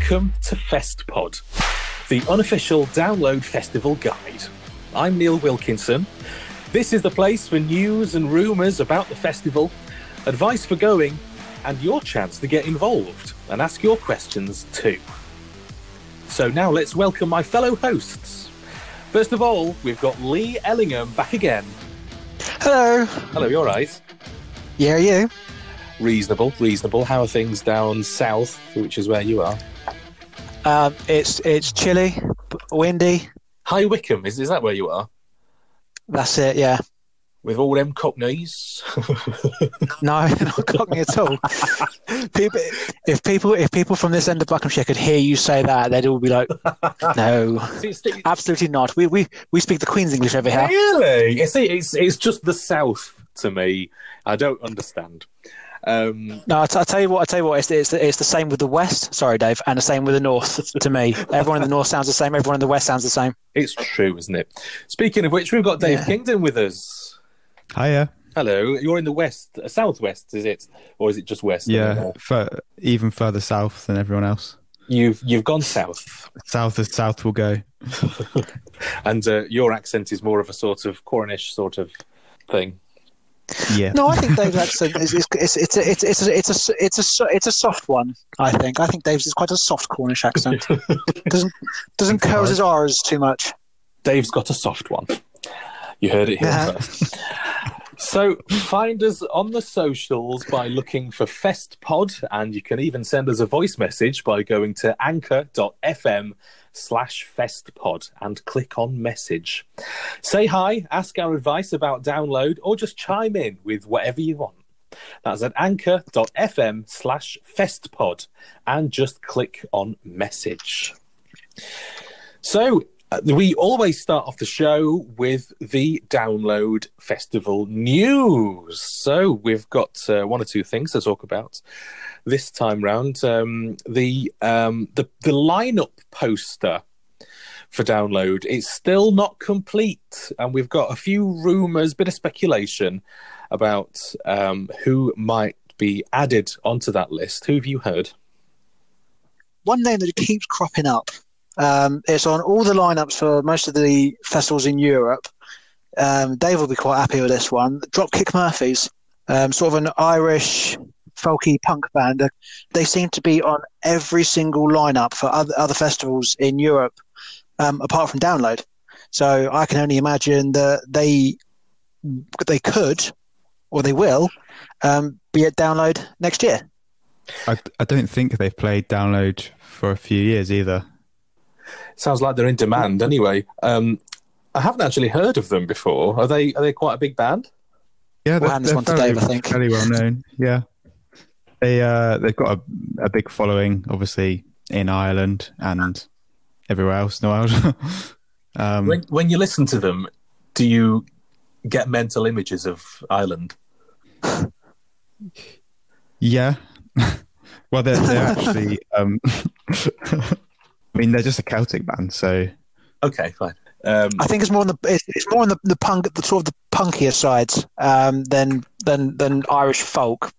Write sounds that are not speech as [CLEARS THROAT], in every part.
Welcome to FestPod, the unofficial download festival guide. I'm Neil Wilkinson. This is the place for news and rumours about the festival, advice for going, and your chance to get involved and ask your questions too. So now let's welcome my fellow hosts. First of all, we've got Lee Ellingham back again. Hello. Hello, You're all right? Yeah, you? Reasonable, reasonable. How are things down south, which is where you are? Um, it's it's chilly, windy. High Wycombe, is, is that where you are? That's it. Yeah. With all them cockneys? [LAUGHS] No, not cockney at all. people, if people if people from this end of Buckinghamshire could hear you say that, they'd all be like, [LAUGHS] "No, See, absolutely not. We we we speak the Queen's English over here." Really? You see, it's it's just the south to me. I don't understand. Um, No, I, t- I tell you what. I tell you what. It's, it's it's the same with the West. Sorry, Dave, and the same with the North. To me, everyone in the North sounds the same. Everyone in the West sounds the same. it's true, isn't it? Speaking of which, we've got Dave Yeah. Kingdon with us. Hiya. Hello, you're in the west, uh, southwest, is it, or is it just west? Yeah, fur even further south than everyone else. you've you've gone south, South as south will go. [LAUGHS] and uh, your accent is more of a sort of Cornish sort of thing. Yeah. No, I think Dave's accent is, is it's it's a, it's it's a, it's a it's a so- it's a soft one. I think I think Dave's is quite a soft Cornish accent. [LAUGHS] doesn't doesn't curl his R's too much. Dave's got a soft one. You heard it here Yeah. first. So find us on the socials by looking for FestPod, and you can even send us a voice message by going to anchor.fm slash FestPod and click on message. Say hi, ask our advice about download, or just chime in with whatever you want. That's at anchor.fm slash FestPod and just click on message. So we always start off the show with the Download Festival news. So we've got uh, one or two things to talk about this time round. Um, the um, the the lineup poster for Download is still not complete, and we've got a few rumours, bit of speculation about um, who might be added onto that list. Who have you heard? One name that keeps cropping up. Um, it's on all the lineups for most of the festivals in Europe. Um, Dave will be quite happy with this one. Dropkick Murphys, um, sort of an Irish folky punk band. They seem to be on every single lineup for other, other festivals in Europe, um, apart from Download. So I can only imagine that they they could or they will um, be at Download next year. I, I don't think they've played download for a few years either. Sounds like they're in demand anyway. Um, I haven't actually heard of them before. Are they are they quite a big band? Yeah, We'll they're, hand they're one to fairly, Dave, I think. fairly well known. Yeah, they uh, they've got a, a big following, obviously in Ireland and everywhere else in the world. [LAUGHS] um, When when you listen to them, do you get mental images of Ireland? yeah, [LAUGHS] well, they're they're actually. Um, [LAUGHS] I mean, they're just a Celtic band, so Okay, fine. Um, I think it's more on the it's, it's more on the, the punk the sort of the punkier side um, than than than Irish folk.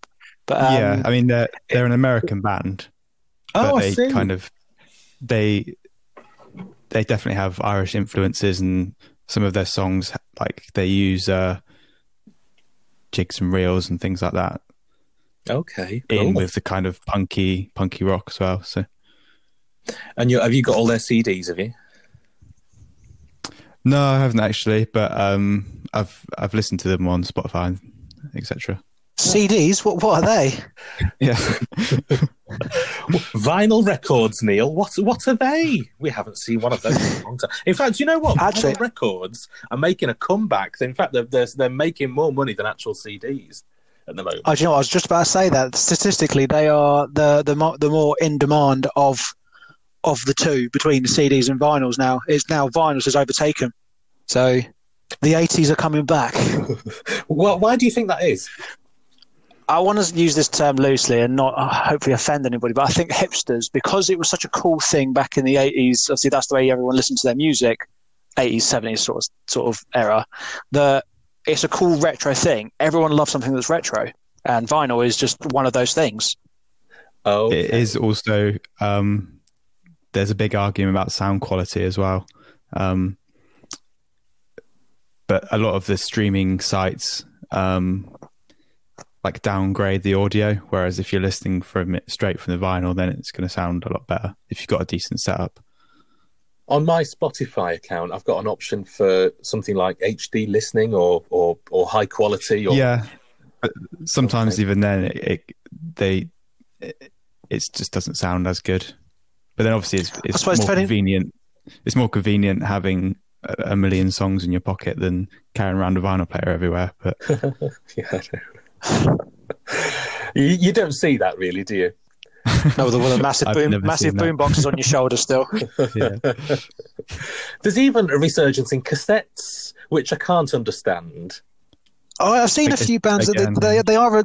But um, yeah, I mean they're they're an American band, but oh, I they see. kind of they they definitely have Irish influences, and some of their songs like they use uh, jigs and reels and things like that okay. in with the kind of punky punky rock as well. So And you, have you got all their CDs? Have you? no, I haven't actually, but um, I've I've listened to them on Spotify, etc. CDs, what what are they? [LAUGHS] Yeah, [LAUGHS] Vinyl records, Neil. What what are they? We haven't seen one of those in a long time. In fact, you know what? Actually- Vinyl records are making a comeback. In fact, they're, they're they're making more money than actual CDs at the moment. Oh, do you know what? I was just about to say that statistically, they are the the mo- the more in demand of of the two between the CDs and vinyls. Now It's now vinyls has overtaken. So the 80s are coming back. [LAUGHS] Well, why do you think that is? I want to use this term loosely and not uh, hopefully offend anybody, but I think hipsters, because it was such a cool thing back in the 80s, obviously that's the way everyone listened to their music, 80s, 70s sort of, sort of era, that it's a cool retro thing. Everyone loves something that's retro, and vinyl is just one of those things. Oh, it is also um, there's a big argument about sound quality as well. Um, but a lot of the streaming sites um, like downgrade the audio, whereas if you're listening from it straight from the vinyl, then it's going to sound a lot better if you've got a decent setup. On my Spotify account, I've got an option for something like HD listening or or, or high quality. Or, Yeah, but sometimes Okay. even then it, it they it, it just doesn't sound as good. But then obviously it's it's more depending- convenient. It's more convenient having a, a million songs in your pocket than carrying around a vinyl player everywhere. But [LAUGHS] Yeah, you, you don't see that really, do you? No, with a, with a massive [LAUGHS] boom, massive seen that. boom boxes on your shoulder still. [LAUGHS] yeah, There's even a resurgence in cassettes, which I can't understand. Oh, I've seen a few bands that they, they they are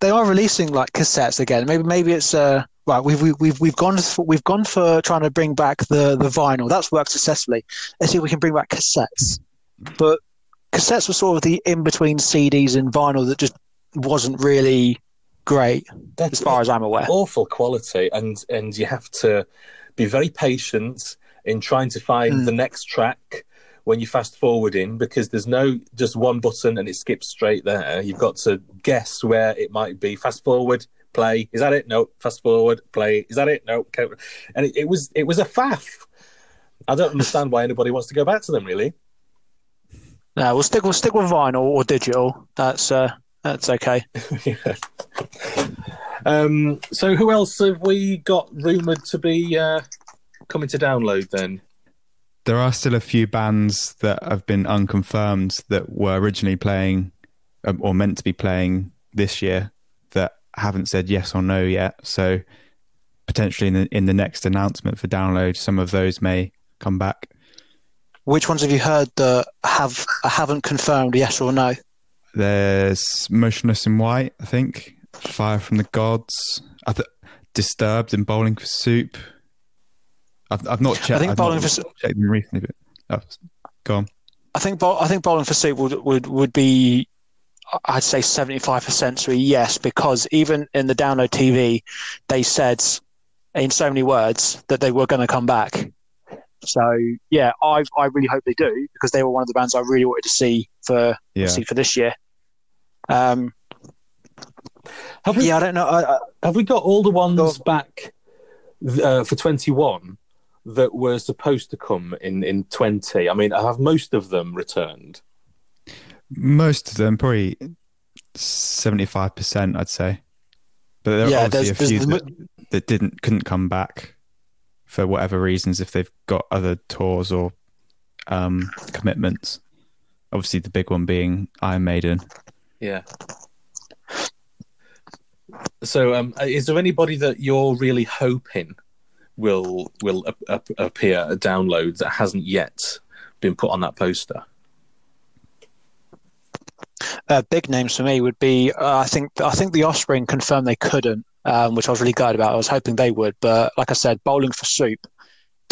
they are releasing like cassettes again. Maybe maybe it's uh right. We've we've we've we've gone for, we've gone for trying to bring back the the vinyl. That's worked successfully. Let's see if we can bring back cassettes. But cassettes were sort of the in between CDs and vinyl that just wasn't really great That's as far as I'm aware. awful quality, and and you have to be very patient in trying to find Hmm. the next track when you fast forward in because there's no just one button and it skips straight there. You've got to guess where it might be. Fast forward, play. Is that it? No. Fast forward, play. Is that it? No. Okay. And it, it was it was a faff. I don't understand why anybody wants to go back to them. Really. No, we'll stick we'll stick with vinyl or digital. That's uh that's okay. [LAUGHS] yeah. Um, so who else have we got rumored to be uh, coming to download then? there are still a few bands that have been unconfirmed that were originally playing um, or meant to be playing this year that haven't said yes or no yet. So potentially in the, in the next announcement for download, some of those may come back. Which ones have you heard that have haven't confirmed yes or no? There's Motionless in White, I think. Fire from the Gods. I th- Disturbed and Bowling for Soup. I've, I've not checked. think I've Bowling for Soup- checked them recently, but oh, go on. I think I think Bowling for Soup would would would be I'd say seventy five percent to a yes because even in the download TV they said in so many words that they were going to come back. So yeah, I I really hope they do because they were one of the bands I really wanted to see for Yeah. see for this year. Um, Have we yeah, I don't know. I, I, have we got all the ones Go. back uh, for twenty one that were supposed to come in in twenty? I mean, I have most of them returned? Most of them, probably seventy-five percent, I'd say. But there are Yeah, obviously a few there's that, that didn't couldn't come back for whatever reasons, if they've got other tours or um, commitments. Obviously, the big one being Iron Maiden. Yeah. So, um, is there anybody that you're really hoping will will ap- ap- appear a download that hasn't yet been put on that poster? Uh, big names for me would be uh, I think I think the Offspring confirmed they couldn't, um, which I was really glad about. I was hoping they would, but like I said, Bowling for Soup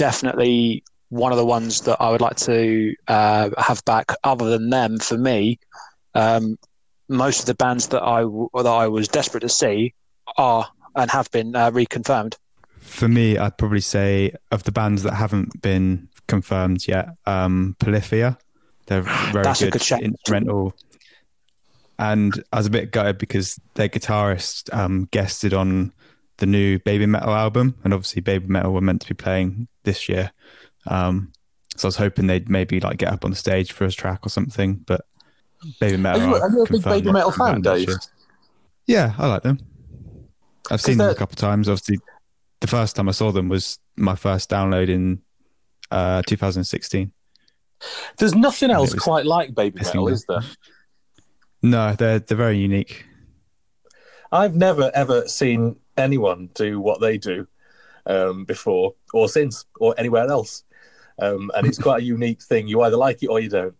definitely one of the ones that I would like to uh, have back. Other than them, for me, um, most of the bands that I w- that I was desperate to see are and have been uh, reconfirmed. For me, I'd probably say of the bands that haven't been confirmed yet, um, Polyphia. They're very That's a good, good instrumental. And I was a bit gutted because their guitarist um, guested on the new Baby Metal album, and obviously Baby Metal were meant to be playing this year. Um, so I was hoping they'd maybe like get up on the stage for a track or something, but Baby Metal. Are you- are you a big Baby Metal fan, Dave? year. Yeah, I like them. I've seen them a couple of times. Obviously, the first time I saw them was my first download in uh, 2016. There's nothing else quite like Baby Metal, is there? No, they're they're very unique. I've never ever seen anyone do what they do um, before or since or anywhere else, um, and it's quite a [LAUGHS] unique thing. You either like it or you don't.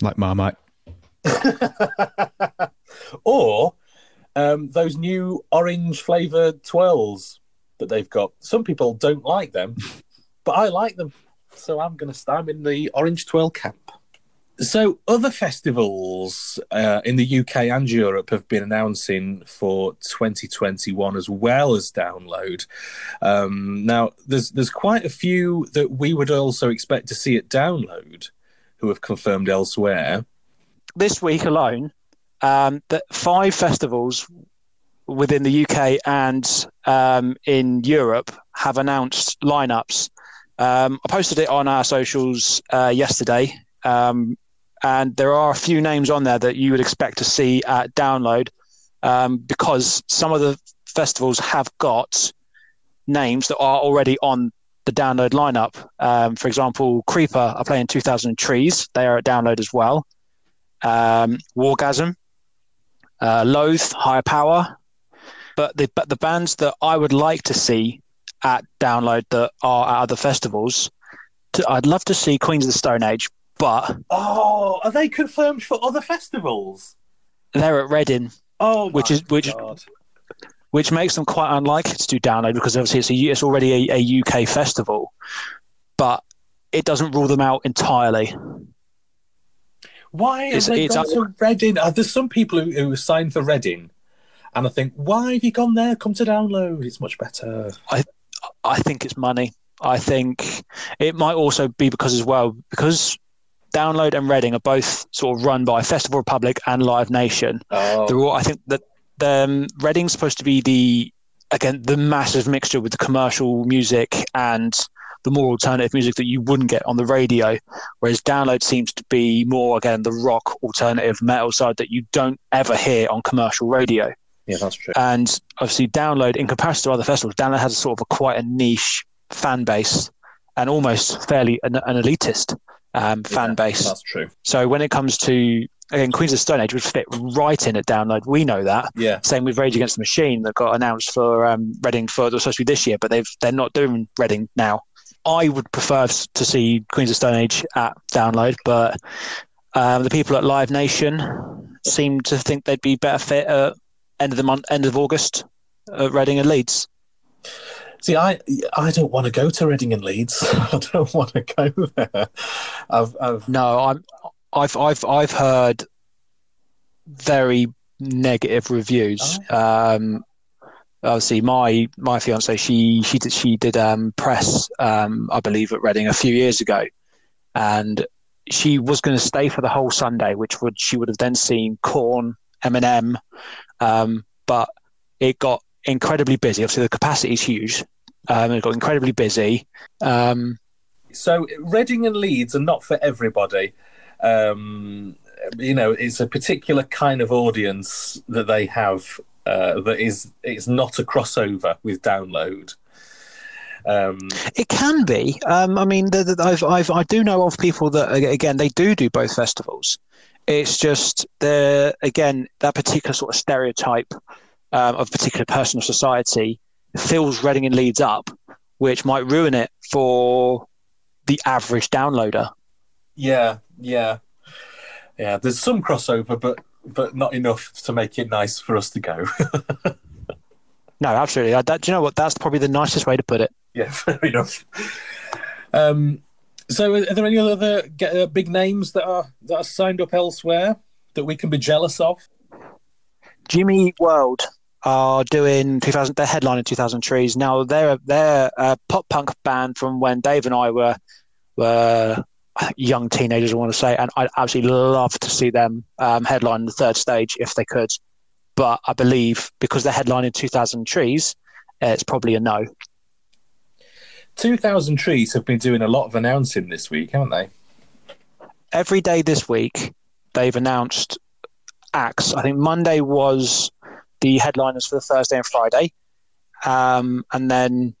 Like Marmite. [LAUGHS] or um, those new orange flavored twirls that they've got. Some people don't like them, [LAUGHS] but I like them. So I'm going to I'm in the orange twirl camp. So other festivals uh, in the UK and Europe have been announcing for 2021 as well as download. Um, now there's there's quite a few that we would also expect to see at download who have confirmed elsewhere. This week alone, um, that five festivals within the UK and um, in Europe have announced lineups. Um, I posted it on our socials uh, yesterday, um, and there are a few names on there that you would expect to see at download um, because some of the festivals have got names that are already on the download lineup. Um, for example, Creeper are playing 2000 Trees, they are at download as well. Um, Wargasm, uh, Loathe, Higher Power. But the but the bands that I would like to see at download that are at other festivals, to, I'd love to see Queens of the Stone Age, but Oh, are they confirmed for other festivals? they're at Reading, Oh, which is which God. which makes them quite unlikely to do download because obviously it's a it's already a, a UK festival, but it doesn't rule them out entirely. Why have they gone to Reading? Uh, there's some people who, who signed for Reading, and I think, why have you gone there? Come to download. It's much better. I, I think it's money. I think it might also be because as well because Download and Reading are both sort of run by Festival Republic and Live Nation. Oh, They're all, I think that the um, Reading's supposed to be the again the massive mixture with the commercial music and the more alternative music that you wouldn't get on the radio, whereas Download seems to be more again the rock alternative metal side that you don't ever hear on commercial radio. yeah, that's true. And obviously, Download, in comparison to other festivals, Download has a sort of a quite a niche fan base and almost fairly an, an elitist um, fan Yeah, base. That's true. So when it comes to again, Queens of Stone Age would fit right in at Download. We know that. Yeah. Same with Rage Against the Machine that got announced for um, Reading for supposed to be this year, but they've they're not doing Reading now. I would prefer to see Queens of Stone Age at Download, but um, the people at Live Nation seem to think they'd be better fit at end of the month, end of August, at Reading and Leeds. See, I I don't want to go to Reading and Leeds. [LAUGHS] I don't want to go there. I've, I've No, I'm. I've I've I've heard very negative reviews. Um, obviously, my my fiance she she did she did um, press um, I believe at Reading a few years ago, and she was going to stay for the whole Sunday, which would she would have then seen Korn, Eminem, um, but it got incredibly busy. Obviously, the capacity is huge. Um, it got incredibly busy. Um, so Reading and Leeds are not for everybody. Um, you know, it's a particular kind of audience that they have uh, that is it's not a crossover with download. Um, It can be. Um, I mean, the, the, I've, I've, I do know of people that, again, they do do both festivals. It's just the again that particular sort of stereotype um, of a particular person or society fills Reading and Leeds up, which might ruin it for the average downloader. Yeah, yeah, yeah. There's some crossover, but but not enough to make it nice for us to go. [LAUGHS] no, absolutely. I, that, do you know what? That's probably the nicest way to put it. Yeah, [LAUGHS] fair enough. Um, so, are there any other uh, big names that are that are signed up elsewhere that we can be jealous of? Jimmy World are doing 2000. Their headline in 2000 Trees. Now they're they're a pop punk band from when Dave and I were were young teenagers. I want to say, and I'd absolutely love to see them um, headline the third stage if they could. But I believe because they're headlining 2000 Trees, it's probably a no. 2000 Trees have been doing a lot of announcing this week, haven't they? Every day this week, they've announced acts. I think Monday was the headliners for the Thursday and Friday. Um, and then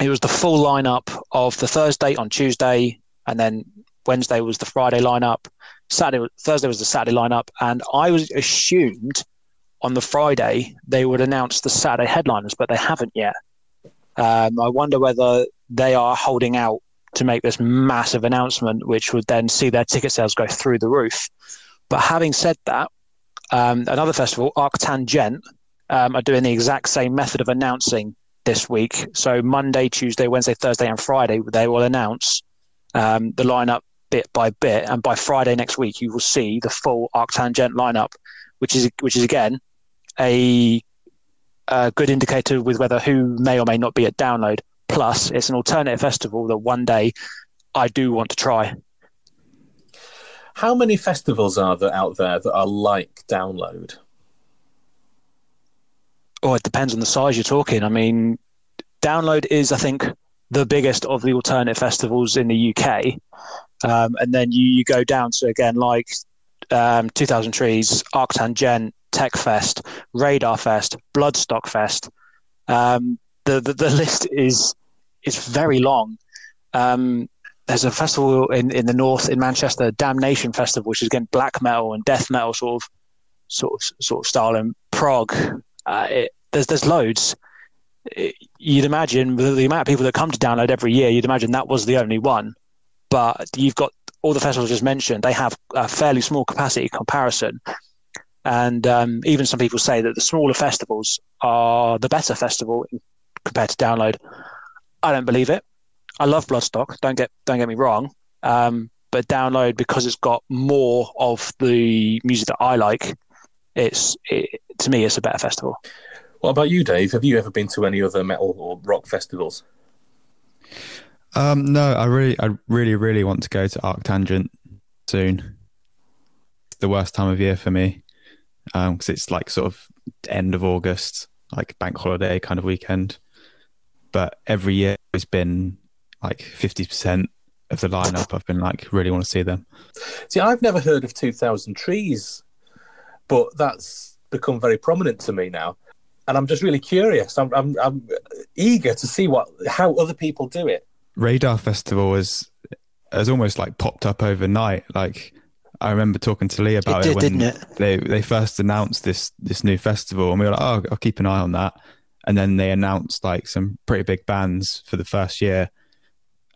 it was the full lineup of the Thursday on Tuesday, and then Wednesday was the Friday lineup. Saturday, Thursday was the Saturday lineup, and I was assumed on the Friday they would announce the Saturday headliners, but they haven't yet. Um, I wonder whether they are holding out to make this massive announcement, which would then see their ticket sales go through the roof. But having said that, um, another festival, Arctangent, um, are doing the exact same method of announcing this week. So Monday, Tuesday, Wednesday, Thursday, and Friday, they will announce um, the lineup bit by bit, and by Friday next week, you will see the full Arctangent lineup, which is which is again a a good indicator with whether who may or may not be at download. Plus, it's an alternative festival that one day I do want to try. How many festivals are there out there that are like download? Oh, it depends on the size you're talking. I mean, download is, I think, the biggest of the alternative festivals in the UK. Um, and then you, you go down to, again, like um, 2000 Trees, Arctangent, Tech Fest, Radar Fest, Bloodstock Fest. Um, the, the, the [LAUGHS] list is is very long. Um, there's a festival in, in the north in Manchester, Damnation Festival, which is again black metal and death metal sort of sort of sort of style in Prague. Uh, it, there's there's loads. It, you'd imagine the, the amount of people that come to download every year, you'd imagine that was the only one. But you've got all the festivals just mentioned; they have a fairly small capacity comparison. And um, even some people say that the smaller festivals are the better festival compared to download. I don't believe it. I love Bloodstock. Don't get don't get me wrong. Um, but download because it's got more of the music that I like. It's it, to me, it's a better festival. What about you, Dave? Have you ever been to any other metal or rock festivals? Um, no, I really, I really, really want to go to Arctangent soon. It's the worst time of year for me because um, it's like sort of end of August, like bank holiday kind of weekend. But every year it's been like fifty percent of the lineup. I've been like really want to see them. See, I've never heard of Two Thousand Trees, but that's become very prominent to me now and I'm just really curious. I'm, I'm, I'm eager to see what how other people do it. Radar Festival has has almost like popped up overnight. Like I remember talking to Lee about it, it when it? they they first announced this this new festival, and we were like, oh, I'll keep an eye on that. And then they announced like some pretty big bands for the first year,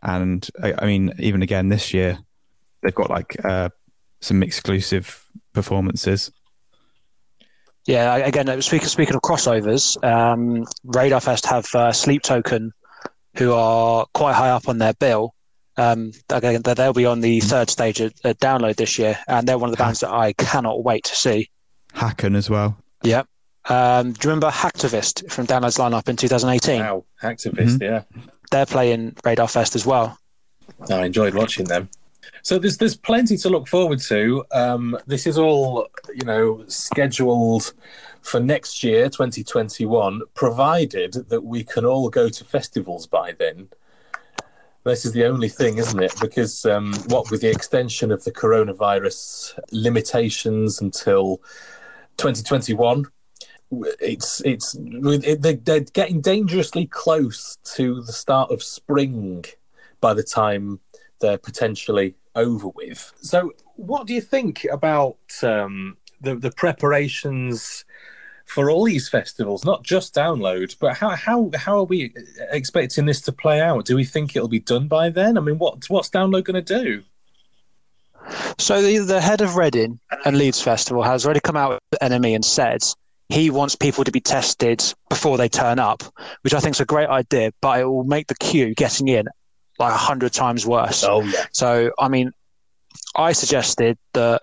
and I, I mean, even again this year, they've got like uh, some exclusive performances. Yeah, again, speaking speaking of crossovers, um, Radar Fest have uh, Sleep Token, who are quite high up on their bill. Um, again, they'll be on the third stage at, at download this year, and they're one of the bands that I cannot wait to see. Haken as well. Yeah. Um, do you remember Hacktivist from Download's lineup in 2018? Wow, Hacktivist, mm-hmm. yeah. They're playing Radar Fest as well. I enjoyed watching them. So there's there's plenty to look forward to. Um, this is all you know scheduled for next year, 2021, provided that we can all go to festivals by then. This is the only thing, isn't it? Because um, what with the extension of the coronavirus limitations until 2021, it's it's they're getting dangerously close to the start of spring by the time they're potentially over with. So, what do you think about um, the the preparations for all these festivals? Not just download, but how how how are we expecting this to play out? Do we think it'll be done by then? I mean, what what's download going to do? So the, the head of Reading and Leeds Festival has already come out with NME and said he wants people to be tested before they turn up, which I think is a great idea, but it will make the queue getting in like a hundred times worse. Oh yeah. So I mean, I suggested that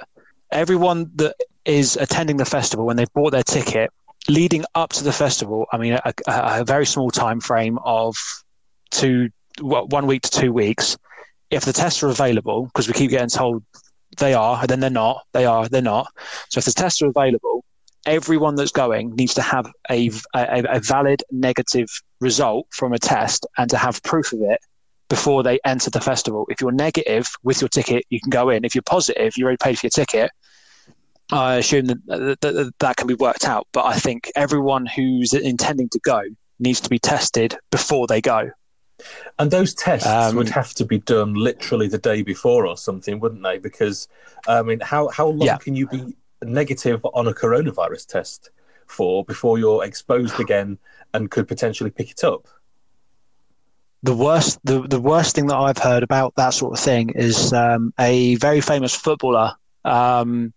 everyone that is attending the festival when they've bought their ticket, leading up to the festival, I mean, a, a, very small time frame of two, one week to two weeks. If the tests are available, because we keep getting told they are, and then they're not, they are, they're not. So if the tests are available, everyone that's going needs to have a, a, a valid negative result from a test and to have proof of it before they enter the festival. If you're negative with your ticket, you can go in. If you're positive, you already paid for your ticket. I assume that that, that that can be worked out. But I think everyone who's intending to go needs to be tested before they go. And those tests Um, would have to be done literally the day before or something, wouldn't they? Because I mean, how how long Yeah. can you be negative on a coronavirus test for before you're exposed again and could potentially pick it up? the worst the, the worst thing that I've heard about that sort of thing is um, a very famous footballer um,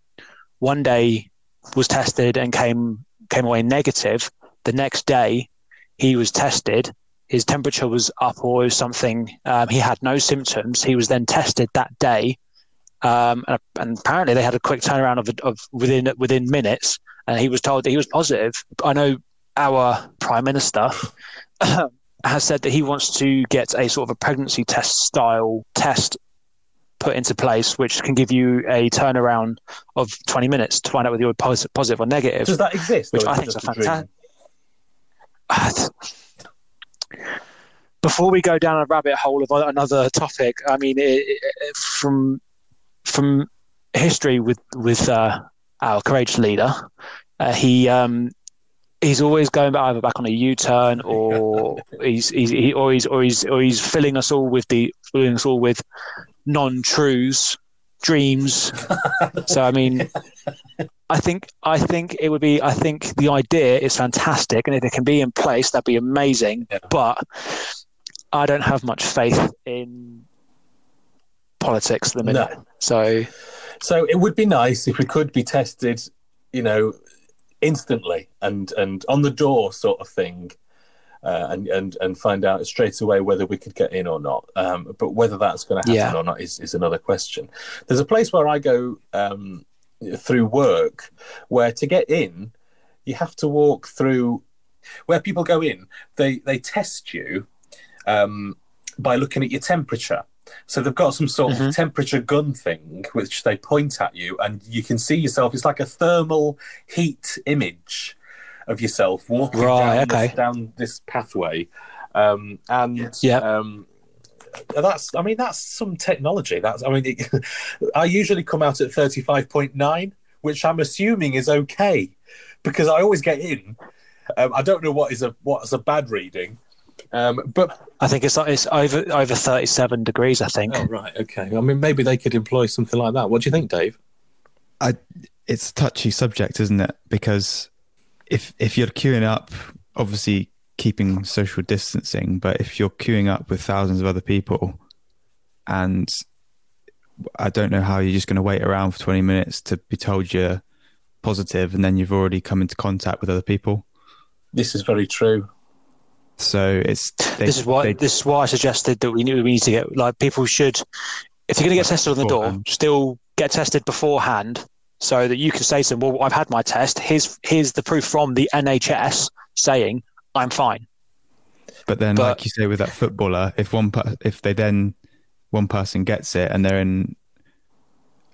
one day was tested and came came away negative. The next day he was tested. His temperature was up or something. Um, he had no symptoms. He was then tested that day, um, and, and apparently they had a quick turnaround of, of within within minutes. And he was told that he was positive. I know our prime minister [CLEARS THROAT] has said that he wants to get a sort of a pregnancy test style test put into place, which can give you a turnaround of 20 minutes to find out whether you're positive or negative. Does that exist? Which I think is a fantastic. [SIGHS] Before we go down a rabbit hole of another topic, I mean, it, it, from from history with with uh, our courageous leader, uh, he um, he's always going either back on a U-turn or [LAUGHS] he's, he's he, or he's or he's or he's filling us all with the filling us all with non-truths, dreams. [LAUGHS] so I mean, I think I think it would be I think the idea is fantastic, and if it can be in place, that'd be amazing. Yeah. But I don't have much faith in politics at the minute. No. So So it would be nice if we could be tested, you know, instantly and and on the door sort of thing, uh, and and and find out straight away whether we could get in or not. Um, but whether that's going to happen Yeah. or not is is another question. There's a place where I go um, through work where to get in, you have to walk through where people go in. They they test you um, by looking at your temperature. So they've got some sort of temperature gun thing which they point at you, and you can see yourself. It's like a thermal heat image of yourself walking Right, down, okay. this, down this pathway, um, and Yeah. um, that's. I mean, that's some technology. That's. I mean, it, [LAUGHS] I usually come out at thirty five point nine, which I'm assuming is okay, because I always get in. Um, I don't know what is a what's a bad reading, um, but I think it's it's over over 37 degrees. I think. Oh, right. Okay. I mean, maybe they could employ something like that. What do you think, Dave? I, it's a touchy subject, isn't it? Because if if you're queuing up, obviously keeping social distancing, but if you're queuing up with thousands of other people, and I don't know how you're just going to wait around for 20 minutes to be told you're positive, and then you've already come into contact with other people. This is very true. So it's they, this is why they- this is why I suggested that we need we need to get like people should if you're going to get tested on the door, still get tested beforehand so that you can say to them, "Well, I've had my test. Here's here's the proof from the NHS saying I'm fine." But then, But- like you say, with that footballer, if one if they then one person gets it and they're in,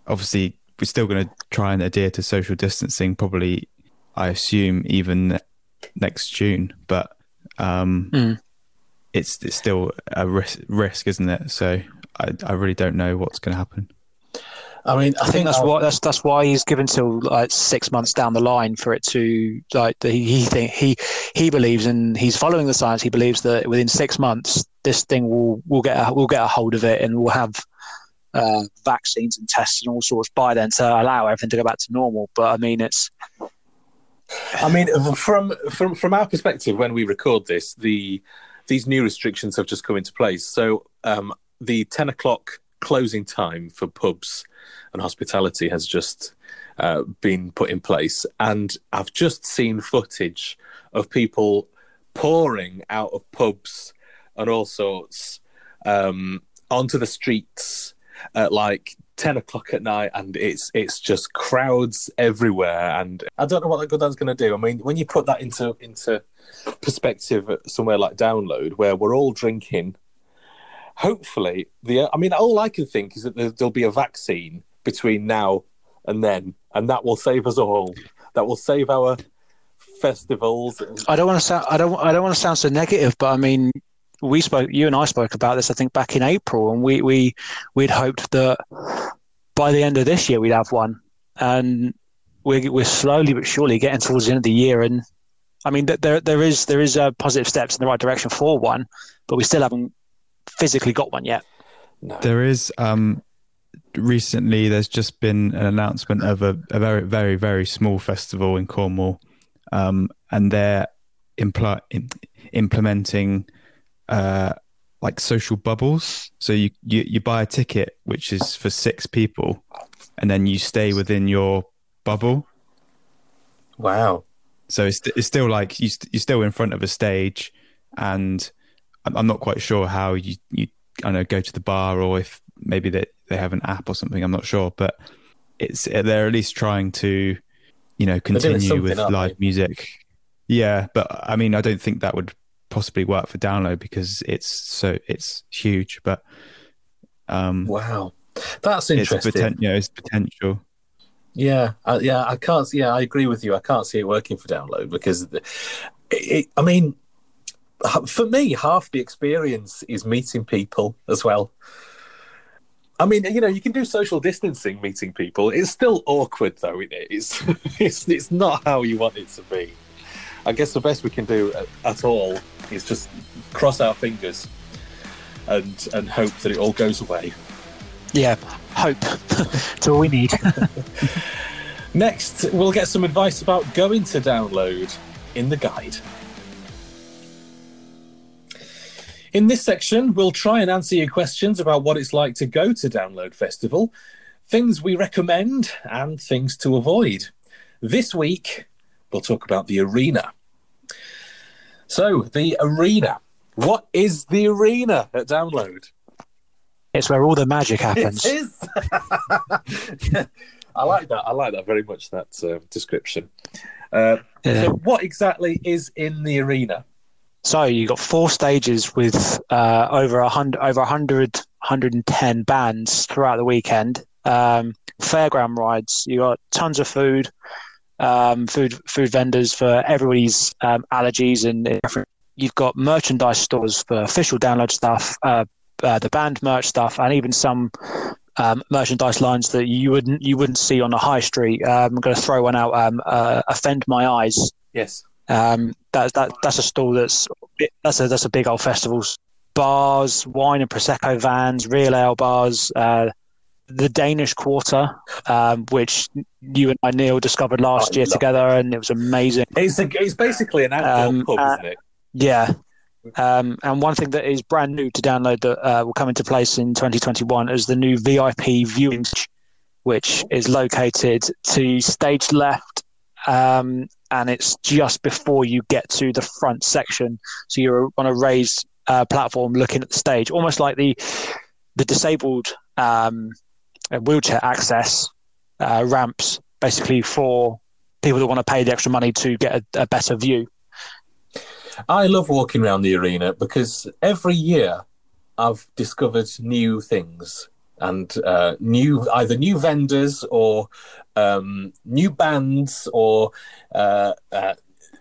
obviously we're still going to try and adhere to social distancing. Probably, I assume even next June, but um, Mm. it's it's still a risk, risk, isn't it? So I I really don't know what's going to happen. I mean, I think that's I'll- why that's that's why he's given till like six months down the line for it to like the, he he think he he believes and he's following the science. He believes that within six months this thing will will get a, will get a hold of it and we'll have uh, vaccines and tests and all sorts by then to allow everything to go back to normal. But I mean, it's I mean, from from from our perspective, when we record this, the these new restrictions have just come into place. So um, the ten o'clock closing time for pubs and hospitality has just uh, been put in place, and I've just seen footage of people pouring out of pubs and all sorts um, onto the streets at like 10 o'clock at night and it's it's just crowds everywhere and i don't know what that that's going to do. I mean when you put that into into perspective somewhere like download where we're all drinking hopefully the i mean all i can think is that there'll be a vaccine between now and then and that will save us all. That will save our festivals. I don't want to sound i don't i don't want to sound so negative but i mean we spoke, you and I spoke about this, I think, back in April, and we we we'd hoped that by the end of this year we'd have one, and we're we're slowly but surely getting towards the end of the year, and I mean, there there is there is uh, positive steps in the right direction for one, but we still haven't physically got one yet. No. There is um, recently. There's just been an announcement of a, a very very very small festival in Cornwall, um, and they're impl- implementing uh, like social bubbles. So you, you you buy a ticket which is for six people, and then you stay within your bubble. Wow. So it's it's still like you you're still in front of a stage, and I'm, I'm not quite sure how you you I know go to the bar or if maybe they they have an app or something. I'm not sure, but it's they're at least trying to you know continue with live music. Yeah, but I mean, I don't think that would possibly work for download because it's so it's huge. But um, wow, that's interesting. It's, poten- yeah, it's potential. Yeah, uh, yeah, I can't. Yeah, I agree with you. I can't see it working for download because, it, it, I mean, for me, half the experience is meeting people as well. I mean, you know, you can do social distancing meeting people. It's still awkward, though, isn't it? It's [LAUGHS] it's it's not how you want it to be. I guess the best we can do at, at all is just cross our fingers and and hope that it all goes away. Yeah, hope. [LAUGHS] That's all we need. [LAUGHS] Next, we'll get some advice about going to download in the guide. In this section, we'll try and answer your questions about what it's like to go to Download Festival, things we recommend, and things to avoid. This week, we'll talk about the arena. So, the arena. What is the arena at Download? It's where all the magic [LAUGHS] happens. It is. [LAUGHS] I like that. I like that very much. That uh, description. Uh, yeah. So, what exactly is in the arena? So you got four stages with uh, over a hundred, over 100, 110 bands throughout the weekend. Um, fairground rides. You got tons of food, um, food food vendors for everybody's um, allergies and you've got merchandise stores for official download stuff, uh, uh, the band merch stuff, and even some um, merchandise lines that you wouldn't you wouldn't see on the high street. Um, I'm going to throw one out. Um, uh, Offend My Eyes. Yes. Um, that's that that's a stall that's that's a that's a big old festival. Bars, wine and prosecco vans, real ale bars. The Danish Quarter, um, which you and I Neil discovered last year together, it. and it was amazing. It's a, it's basically an outdoor um, pub, uh, isn't it? Yeah. Um, and one thing that is brand new to download that uh, will come into place in 2021 is the new VIP viewing, which is located to stage left, um, and it's just before you get to the front section. So you're on a raised uh, platform looking at the stage, almost like the the disabled um, wheelchair access uh, ramps, basically for people that want to pay the extra money to get a, a better view. I love walking around the arena because every year I've discovered new things and uh, new either new vendors or um, new bands or uh, uh,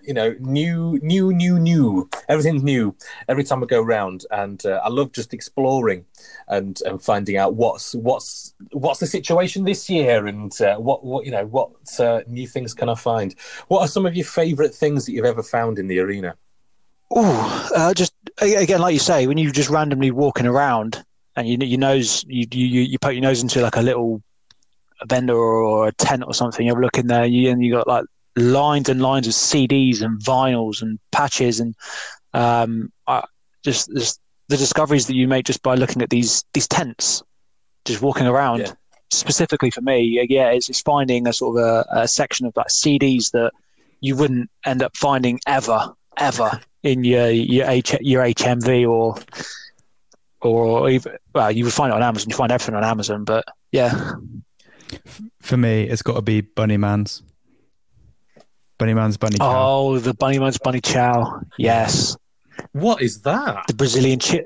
you know, new, new, new, new. Everything's new every time I go around, and uh, I love just exploring and and finding out what's what's what's the situation this year, and uh, what what you know what uh, new things can I find. What are some of your favourite things that you've ever found in the arena? Oh, just again, like you say, when you're just randomly walking around, and you you nose you you you poke your nose into like a little vendor or a tent or something. You're looking there, you, and you got like lines and lines of CDs and vinyls and patches and um, I, just, just the discoveries that you make just by looking at these these tents, just walking around. Yeah. Specifically for me, yeah, it's, it's finding a sort of a, a section of like CDs that you wouldn't end up finding ever, ever [LAUGHS] in your your H, your HMV or or even well, you would find it on Amazon. You find everything on Amazon, but yeah, For me, it's got to be Bunnyman's. Bunnyman's Bunny Cow. Oh, the Bunnyman's Bunny Chow. Yes, What is that? the Brazilian chi-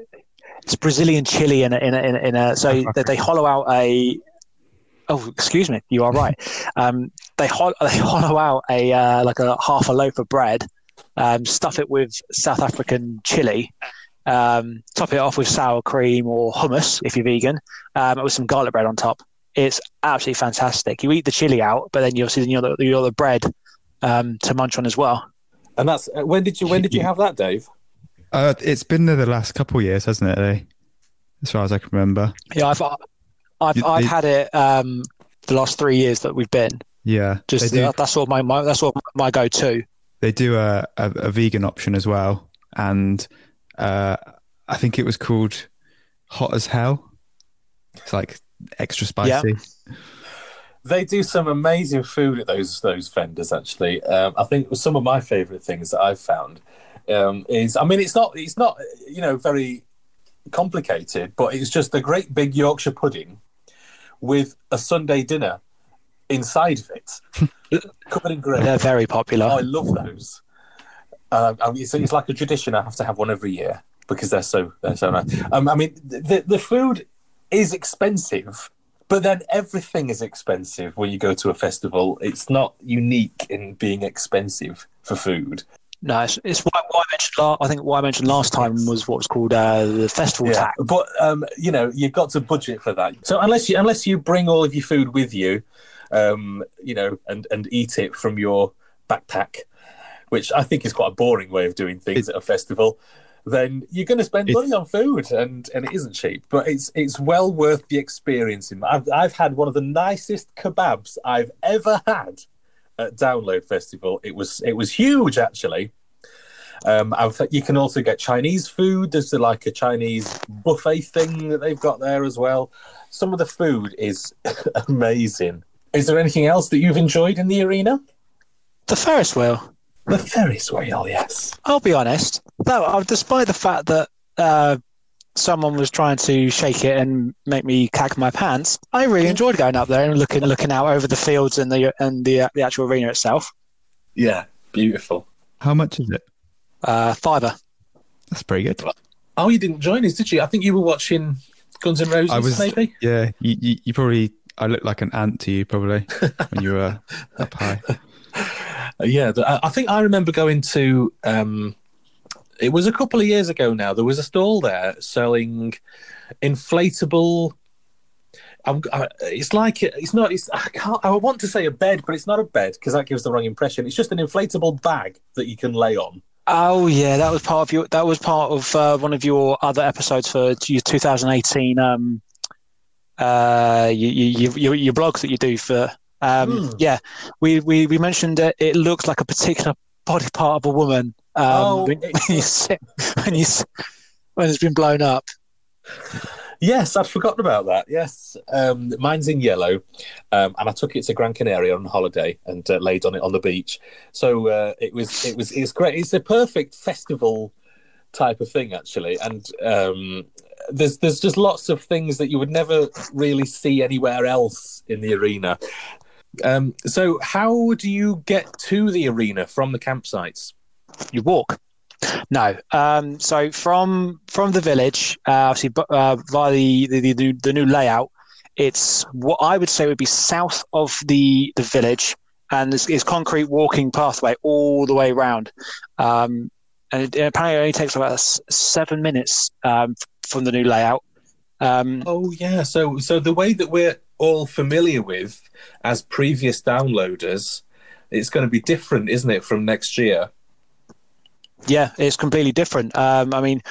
It's Brazilian chili in a, in a, in a, in a so [LAUGHS] they, they hollow out a. Oh, excuse me. You are right. [LAUGHS] Um, they hol- they [LAUGHS] hollow out a uh, like a half a loaf of bread, um, stuff it with South African chili, um, top it off with sour cream or hummus if you're vegan, um, with some garlic bread on top. It's absolutely fantastic. You eat the chili out, but then you obviously you the, you the bread um, to munch on as well. And that's uh, when did you when did you [LAUGHS] have that, Dave? Uh, it's been there the last couple of years, hasn't it? eh? As far as I can remember. Yeah, I've I've, You- I've they- had it um, the last three years that we've been. Yeah, Just do, uh, that's all my, my that's all my go to. they do a, a, a vegan option as well, and uh, I think it was called Hot as Hell. It's like extra spicy. They do some amazing food at those those vendors. Actually, um, I think some of my favourite things that I've found um, is, I mean, it's not it's not you know very complicated, but it's just a great big Yorkshire pudding with a Sunday dinner inside of it, [LAUGHS] covered in gravy. They're very popular. Oh, I love those. Uh, I mean, it's, it's like a tradition. I have to have one every year because they're so they're so nice. Um, I mean, the the food is expensive, but then everything is expensive when you go to a festival. It's not unique in being expensive for food. No, it's, it's what, what I mentioned. La- I think what I mentioned last time was what's called uh, the festival Yeah, tax. but um, you know, you've got to budget for that. So unless you unless you bring all of your food with you, um, you know, and and eat it from your backpack, which I think is quite a boring way of doing things at a festival, then you're going to spend It- money on food, and and it isn't cheap. But it's it's well worth the experience. In I've I've had one of the nicest kebabs I've ever had at Download Festival. It was it was huge actually. Um, I've, you can also get Chinese food. There's like a Chinese buffet thing that they've got there as well. Some of the food is [LAUGHS] amazing. Is there anything else that you've enjoyed in the arena? The Ferris wheel. The Ferris wheel, yes. I'll be honest. No, uh, despite the fact that uh, someone was trying to shake it and make me cag my pants, I really enjoyed going up there and looking looking out over the fields and the and the uh, the actual arena itself. Yeah, beautiful. How much is it? Uh, fiver. That's pretty good. Oh, you didn't join us, did you? I think you were watching Guns N' Roses, I was, maybe. yeah. You, you, you probably, I looked like an ant to you probably when you were up high. [LAUGHS] Yeah, I think I remember going to. Um, it was a couple of years ago now. There was a stall there selling inflatable. I'm, I, it's like it's not. It's I can't. I want to say a bed, but it's not a bed because that gives the wrong impression. It's just an inflatable bag that you can lay on. Oh yeah, that was part of your. That was part of uh, one of your other episodes for your 2018. Um, uh, you, you, your your blogs that you do for. Um, Hmm. yeah, we, we we mentioned that it looks like a particular body part of a woman. Um, Oh, when, it- [LAUGHS] when you sit, when you when it's been blown up. Yes, I'd forgotten about that. Yes, um, mine's in yellow, um, and I took it to Gran Canaria on holiday and uh, laid on it on the beach. So uh, it was it was it's great. It's a perfect festival type of thing actually, and um, there's there's just lots of things that you would never really see anywhere else in the arena. Um, so how do you get to the arena from the campsites? You walk. No. Um, so from from the village, uh, obviously uh, via the, the, the, new- the new layout, it's what I would say would be south of the, the village, and it's, it's concrete walking pathway all the way around. Um, and it, apparently it only takes about seven minutes um, from the new layout. Um, Oh yeah, so so the way that we're all familiar with as previous downloaders, it's going to be different, isn't it, from next year? Yeah, it's completely different. Um, I mean,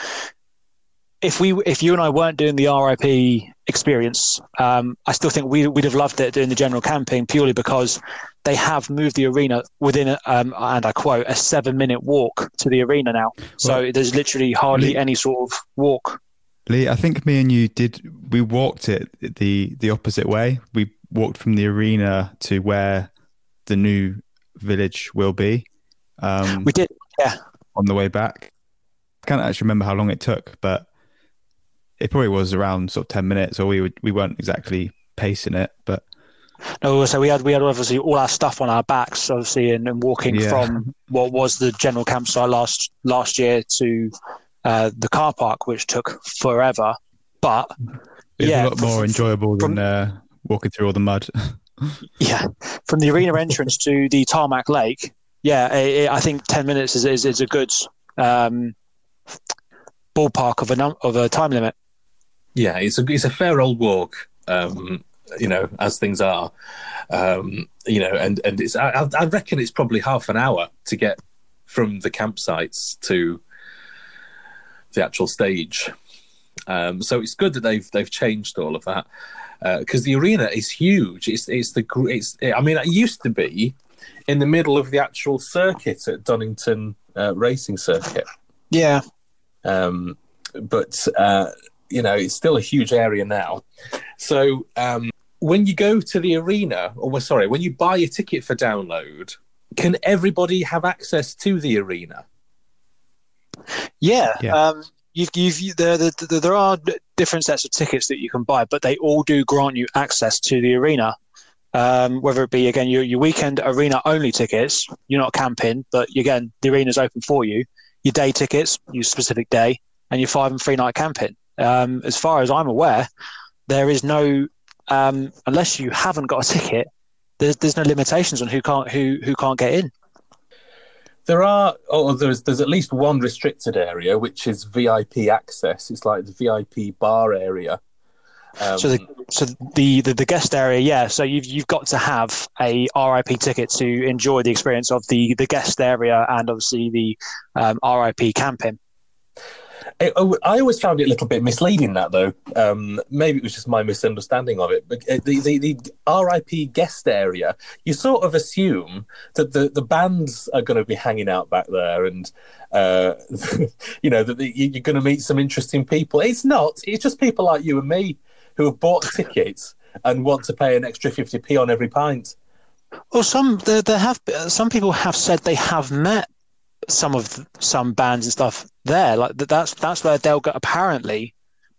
if we if you and I weren't doing the RIP experience, um, I still think we, would have loved it doing the general camping purely because they have moved the arena within, a, um, and I quote, a seven minute walk to the arena now. So well, there's literally hardly any sort of walk. Lee, I think me and you did. We walked it the the opposite way. We walked from the arena to where the new village will be. Um, we did, yeah. On the way back, I can't actually remember how long it took, but it probably was around sort of ten minutes, or we would, we weren't exactly pacing it, but no. So we had we had obviously all our stuff on our backs, obviously, and, and walking yeah. from what was the general campsite last last year to uh, the car park, which took forever. But it's yeah, a lot more enjoyable from, than uh, walking through all the mud. [LAUGHS] yeah, from the arena entrance to the tarmac lake. Yeah, it, it, I think ten minutes is is, is a good um, ballpark of a num- of a time limit. Yeah, it's a it's a fair old walk. Um, you know, as things are, um, you know, and and it's I, I reckon it's probably half an hour to get from the campsites to the actual stage. Um, so it's good that they've they've changed all of that because uh, the arena is huge. It's it's the it's I mean it used to be in the middle of the actual circuit at Donington uh, Racing Circuit. Yeah. Um, but uh, you know it's still a huge area now. So um, when you go to the arena, or sorry, when you buy a ticket for download, can everybody have access to the arena? Yeah. yeah. Um, you've, you've, there, there, there are different sets of tickets that you can buy, but they all do grant you access to the arena. Um, whether it be again your, your weekend arena only tickets, you're not camping, but again the arena's open for you. Your day tickets, your specific day, and your five and three night camping. Um, as far as I'm aware, there is no um, unless you haven't got a ticket. There's there's no limitations on who can't who who can't get in. There are, oh, there's there's at least one restricted area, which is VIP access. It's like the VIP bar area. Um, so, the, so the, the, the guest area, yeah. So you've you've got to have a RIP ticket to enjoy the experience of the the guest area and obviously the um, RIP camping. I, I always found it a little bit misleading that though. Um, maybe it was just my misunderstanding of it. But uh, the, the, the RIP guest area, you sort of assume that the, the bands are going to be hanging out back there, and uh, [LAUGHS] you know that you're going to meet some interesting people. It's not. It's just people like you and me who have bought tickets and want to pay an extra fifty p on every pint. Well, some there, there have some people have said they have met some of some bands and stuff there. Like that's that's where they'll go. Apparently,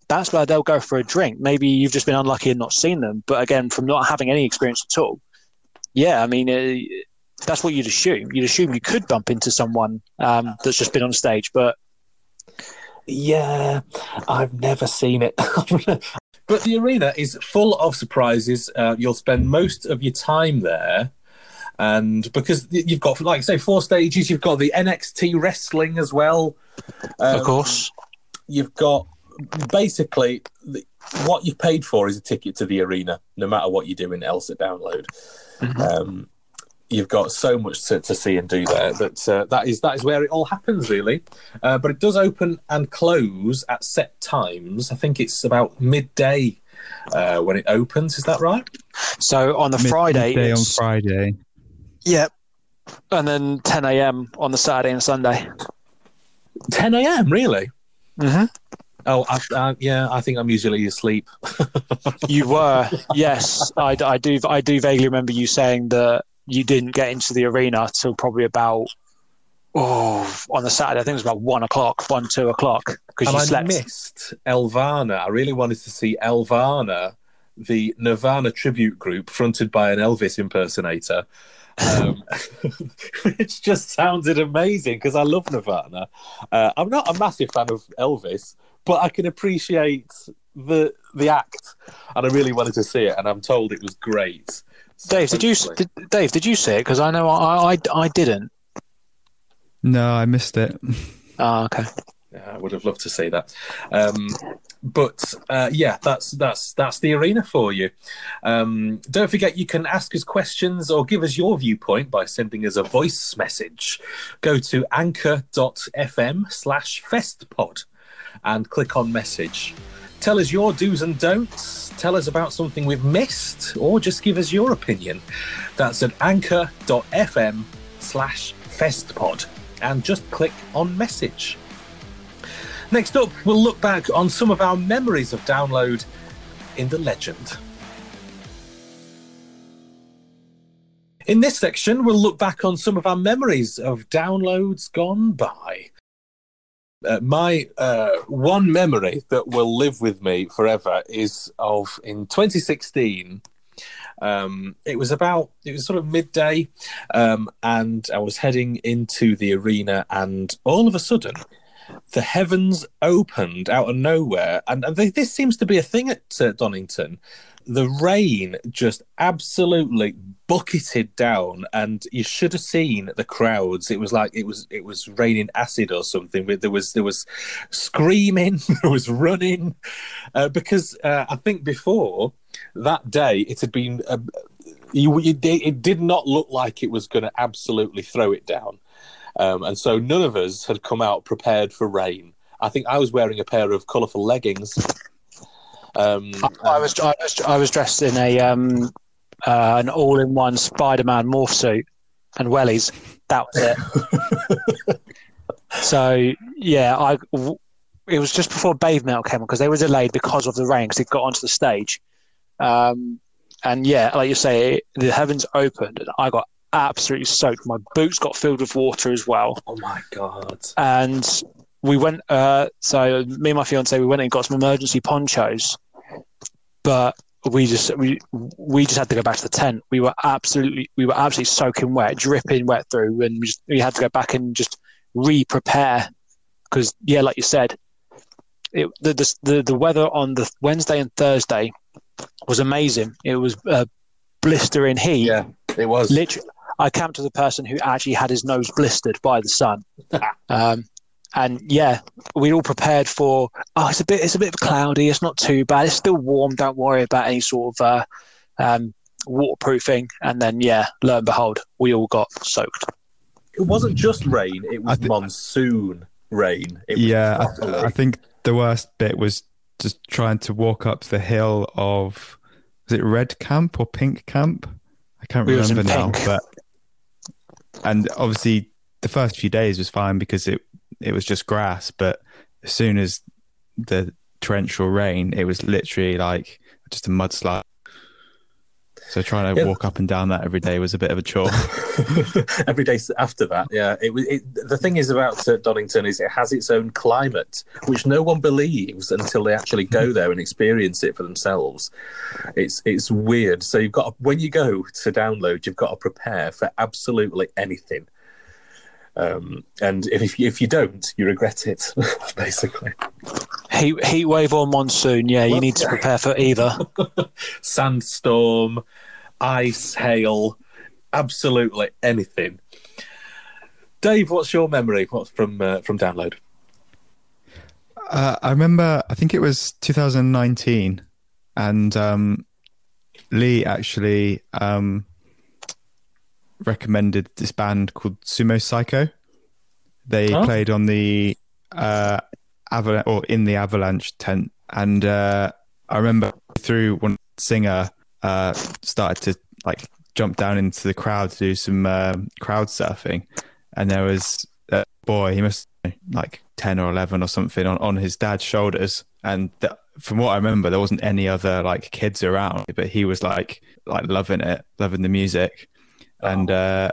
that's where they'll go for a drink. Maybe you've just been unlucky and not seen them. But again, from not having any experience at all, yeah, I mean, uh, that's what you'd assume. You'd assume you could bump into someone um, that's just been on stage, but yeah, I've never seen it. [LAUGHS] but the arena is full of surprises. Uh, you'll spend most of your time there and because you've got like I say four stages. You've got the nxt wrestling as well. Um, of course. you've got basically the, what you've paid for is a ticket to the arena no matter what you're doing else at download. Mm-hmm. um, you've got so much to, to see and do there that uh, that is that is where it all happens really. Uh, but it does open and close at set times. I think it's about midday uh, when it opens. Is that right? So on the Mid- friday midday on friday Yep. And then 10 a.m. on the Saturday and Sunday. 10 a.m. Really? Mm-hmm. Oh, I, uh, yeah. I think I'm usually asleep. [LAUGHS] you were, yes. I, I do. I do vaguely remember you saying that you didn't get into the arena till probably about oh on the Saturday. I think it was about one o'clock, one two o'clock because you I slept. missed Elvana. I really wanted to see Elvana, the Nirvana tribute group fronted by an Elvis impersonator um, [LAUGHS] which just sounded amazing because I love Nirvana. Uh, I'm not a massive fan of Elvis, but I can appreciate the the act, and I really wanted to see it, and I'm told it was great. Dave, did you did, Dave? Did you see it? Because I know I, I I didn't. No, I missed it. Oh, [LAUGHS] okay. Yeah, I would have loved to see that. Um, but uh, yeah, that's that's that's the arena for you. Um, don't forget, you can ask us questions or give us your viewpoint by sending us a voice message. Go to anchor.fm slash festpod. and click on message. Tell us your do's and don'ts. Tell us about something we've missed, or just give us your opinion. That's at anchor.fm slash festpod. And just click on message. Next up, we'll look back on some of our memories of download in the legend. In this section, we'll look back on some of our memories of downloads gone by. Uh, my uh, one memory that will live with me forever is of in 2016. Um, it was about it was sort of midday, um, and I was heading into the arena, and all of a sudden, the heavens opened out of nowhere, and, and they, this seems to be a thing at uh, Donington. The rain just absolutely bucketed down, and you should have seen the crowds. It was like it was it was raining acid or something. There was there was screaming, [LAUGHS] there was running, uh, because uh, I think before that day it had been. Uh, you, you, it did not look like it was going to absolutely throw it down. Um, and so none of us had come out prepared for rain. I think I was wearing a pair of colourful leggings. Um, I, was, I was I was dressed in a um, uh, an all-in-one Spider-Man morph suit and wellies. That was it. [LAUGHS] so yeah, I it was just before Babymetal came on because they were delayed because of the rain because it got onto the stage. Um, and yeah, like you say, the heavens opened and I got absolutely soaked. My boots got filled with water as well. Oh my god! And we went. Uh, so me and my fiance, we went and got some emergency ponchos, but we just we we just had to go back to the tent. We were absolutely we were absolutely soaking wet, dripping wet through, and we, just, we had to go back and just re-prepare because yeah, like you said, it, the, the the the weather on the Wednesday and Thursday was amazing. It was uh, blistering heat. Yeah, it was literally. I camped with a person who actually had his nose blistered by the sun. [LAUGHS] um, and yeah, we all prepared for. Oh, it's a bit, it's a bit cloudy. It's not too bad. It's still warm. Don't worry about any sort of uh, um, waterproofing. And then yeah, lo and behold, we all got soaked. It wasn't just rain; it was th- monsoon rain. Was yeah, I, I think the worst bit was just trying to walk up the hill of was it red camp or pink camp? I can't we remember now, pink. but and obviously the first few days was fine because it it was just grass, but as soon as the torrential rain, it was literally like just a mudslide. So trying to yeah. walk up and down that every day was a bit of a chore. [LAUGHS] every day after that, yeah. It was. It, the thing is about uh, Donington is it has its own climate, which no one believes until they actually go [LAUGHS] there and experience it for themselves. It's it's weird. So you've got to, when you go to download, you've got to prepare for absolutely anything. Um, and if if you don't, you regret it, [LAUGHS] basically. Heat, heat wave or monsoon, yeah, you need to prepare for either. [LAUGHS] Sandstorm, ice, hail, absolutely anything. Dave, what's your memory what's from uh, from download? Uh, I remember, I think it was 2019, and um, Lee actually um, recommended this band called Sumo Cyco. They oh. played on the uh, Avalanche or in the Avalanche tent, and uh, I remember through one singer uh, started to like jump down into the crowd to do some uh, crowd surfing, and there was a boy. He must like ten or eleven or something on, on his dad's shoulders, and th- from what I remember, there wasn't any other like kids around, but he was like like loving it, loving the music and uh,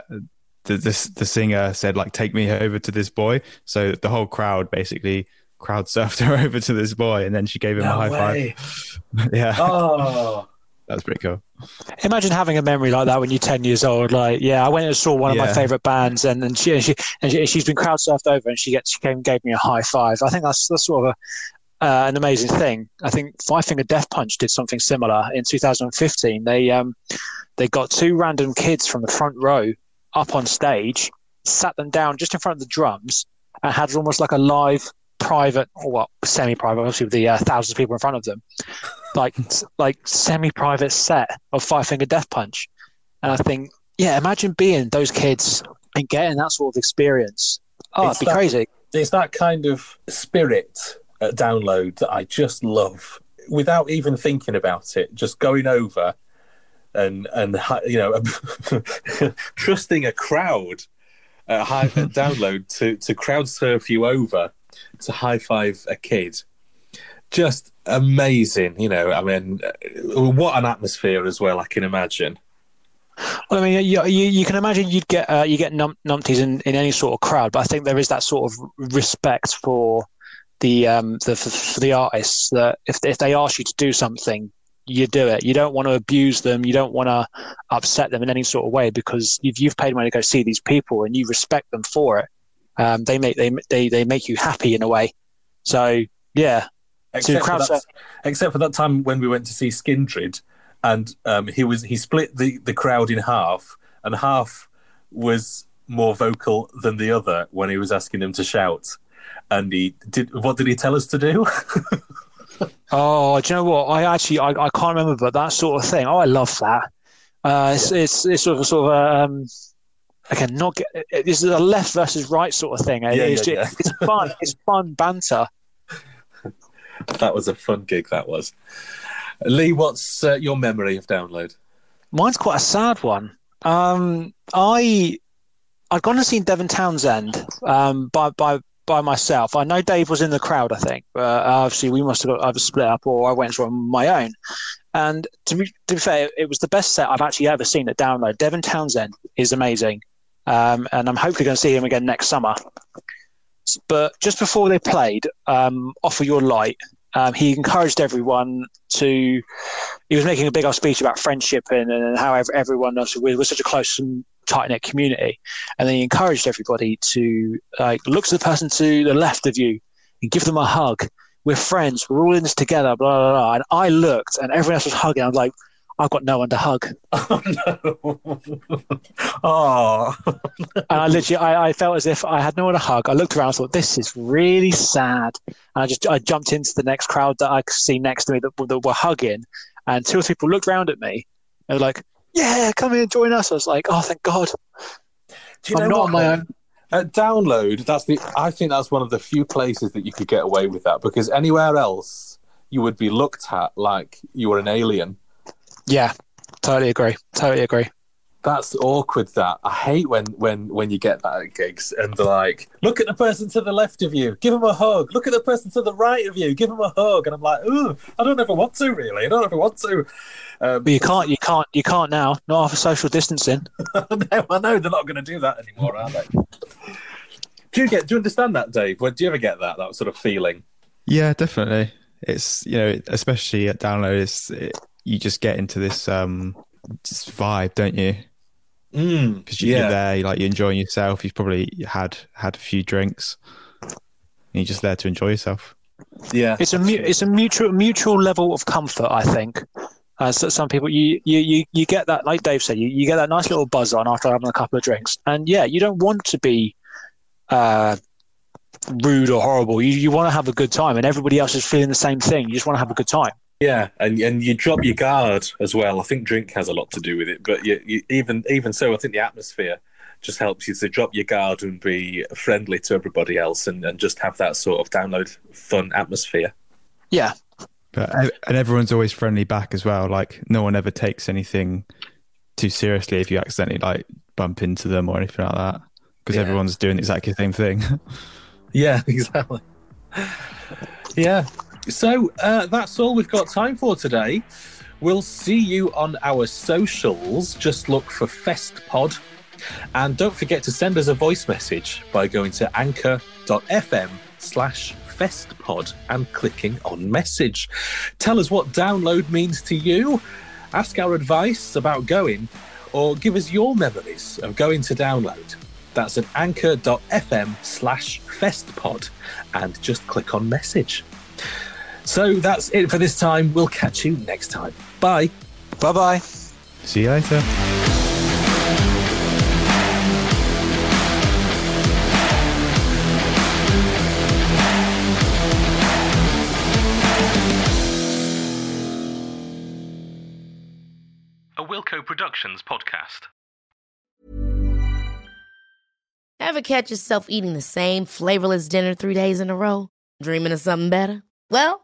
the, the the singer said like, "Take me over to this boy." So the whole crowd basically crowd surfed [LAUGHS] her over to this boy, and then she gave him no a high way. five. [LAUGHS] yeah. Oh. That's pretty cool. Imagine having a memory like that when you're 10 years old. Like, yeah, I went and saw one of my favorite bands, and, and she and she and she, has been crowd surfed over, and she gets she came gave me a high five. I think that's that's sort of a uh, an amazing thing. I think Five Finger Death Punch did something similar in 2015. They um, they got two random kids from the front row up on stage, sat them down just in front of the drums, and had almost like a live private or well semi-private obviously with the uh, thousands of people in front of them. [LAUGHS] Like like semi-private set of five finger death punch. And i think yeah imagine being those kids and getting that sort of experience. Oh it's it'd be that, crazy. it's that kind of spirit download that I just love without even thinking about it. Just going over and and you know [LAUGHS] trusting a crowd at high download to to crowd surf you over to high five a kid. Just amazing, you know. I mean, what an atmosphere as well. I can imagine. Well, I mean, you, you, you can imagine you'd get uh, you get num- numpties in, in any sort of crowd, but I think there is that sort of respect for the um the for, the artists that if if they ask you to do something, you do it. You don't want to abuse them. You don't want to upset them in any sort of way because you've you've paid money to go see these people and you respect them for it. Um, they make they they they make you happy in a way. So yeah. Except, for that, except for that time when we went to see Skindred, and um, he was he split the the crowd in half, and half was more vocal than the other when he was asking them to shout. And he did. What did he tell us to do? [LAUGHS] oh, do you know what? I actually I, I can't remember, but that sort of thing. Oh, I love that. Uh, it's, yeah. it's, it's sort of sort of um, again not get, this is a left versus right sort of thing. Yeah, it's, yeah, yeah. it's fun. It's fun banter. [LAUGHS] That was a fun gig. That was. Lee, what's uh, your memory of download? Mine's quite a sad one. Um, I I'd gone and seen Devin Townsend um, by by by myself. I know Dave was in the crowd, I think, but obviously we must have got either split up or I went on my own. And to be, to be fair, it was the best set I've actually ever seen at Download. Devin Townsend is amazing, um, and I'm hopefully going to see him again next summer. But just before they played, um, Offer Your Light, um, he encouraged everyone to. He was making a big old speech about friendship and, and how everyone was, was such a close and tight knit community. And then he encouraged everybody to like look to the person to the left of you and give them a hug. We're friends. We're all in this together. Blah blah blah. And I looked, and everyone else was hugging. I was like, I've got no one to hug. [LAUGHS] Oh no! [LAUGHS] oh. and I literally, I, I, felt as if I had no one to hug. I looked around, and thought, "This is really sad." And I just, I jumped into the next crowd that I could see next to me that, that were hugging, and two or three people looked around at me and were like, yeah, come here, and join us. I was like, oh, thank God. Do you I'm know not what? on my own. At download, that's the. I think that's one of the few places that you could get away with that because anywhere else you would be looked at like you were an alien. Yeah, totally agree. Totally agree. That's awkward. That I hate when when when you get that at gigs and they're like, "Look at the person to the left of you, give them a hug. Look at the person to the right of you, give them a hug." And I'm like, "Ooh, I don't ever want to really. I don't ever want to." Um, but you can't, you can't, you can't now. Not after social distancing. [LAUGHS] no, I know they're not going to do that anymore, are they? do you get? Do you understand that, Dave? Do you ever get that that sort of feeling? Yeah, definitely. It's you know, especially at download, it's, it, you just get into this um vibe, don't you? Mm, because mm, you're there, like you're enjoying yourself. You've probably had had a few drinks. And you're just there to enjoy yourself. Yeah, it's a mu- it's a mutual mutual level of comfort. I think. Uh, so some people, you, you you you get that, like Dave said, you, you get that nice little buzz on after having a couple of drinks, and yeah, you don't want to be uh, rude or horrible. You you want to have a good time, and everybody else is feeling the same thing. You just want to have a good time. Yeah, and and you drop your guard as well. I think drink has a lot to do with it, but you, you, even even so, I think the atmosphere just helps you to drop your guard and be friendly to everybody else, and, and just have that sort of download fun atmosphere. Yeah, but and everyone's always friendly back as well. Like no one ever takes anything too seriously if you accidentally like bump into them or anything like that, because yeah. everyone's doing exactly the same thing. [LAUGHS] yeah, [LAUGHS] exactly. Yeah, so uh, that's all we've got time for today. We'll see you on our socials. Just look for FestPod. And don't forget to send us a voice message by going to anchor.fm slash festpod and clicking on message. Tell us what download means to you, ask our advice about going, or give us your memories of going to download. That's at anchor.fm slash festpod and just click on message. So that's it for this time. We'll catch you next time. Bye. Bye bye. See you later. A Wilco Productions podcast. Ever catch yourself eating the same flavorless dinner three days in a row? Dreaming of something better? Well,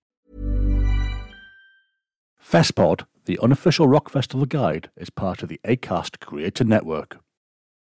FestPod, the unofficial rock festival guide, is part of the Acast Creator Network.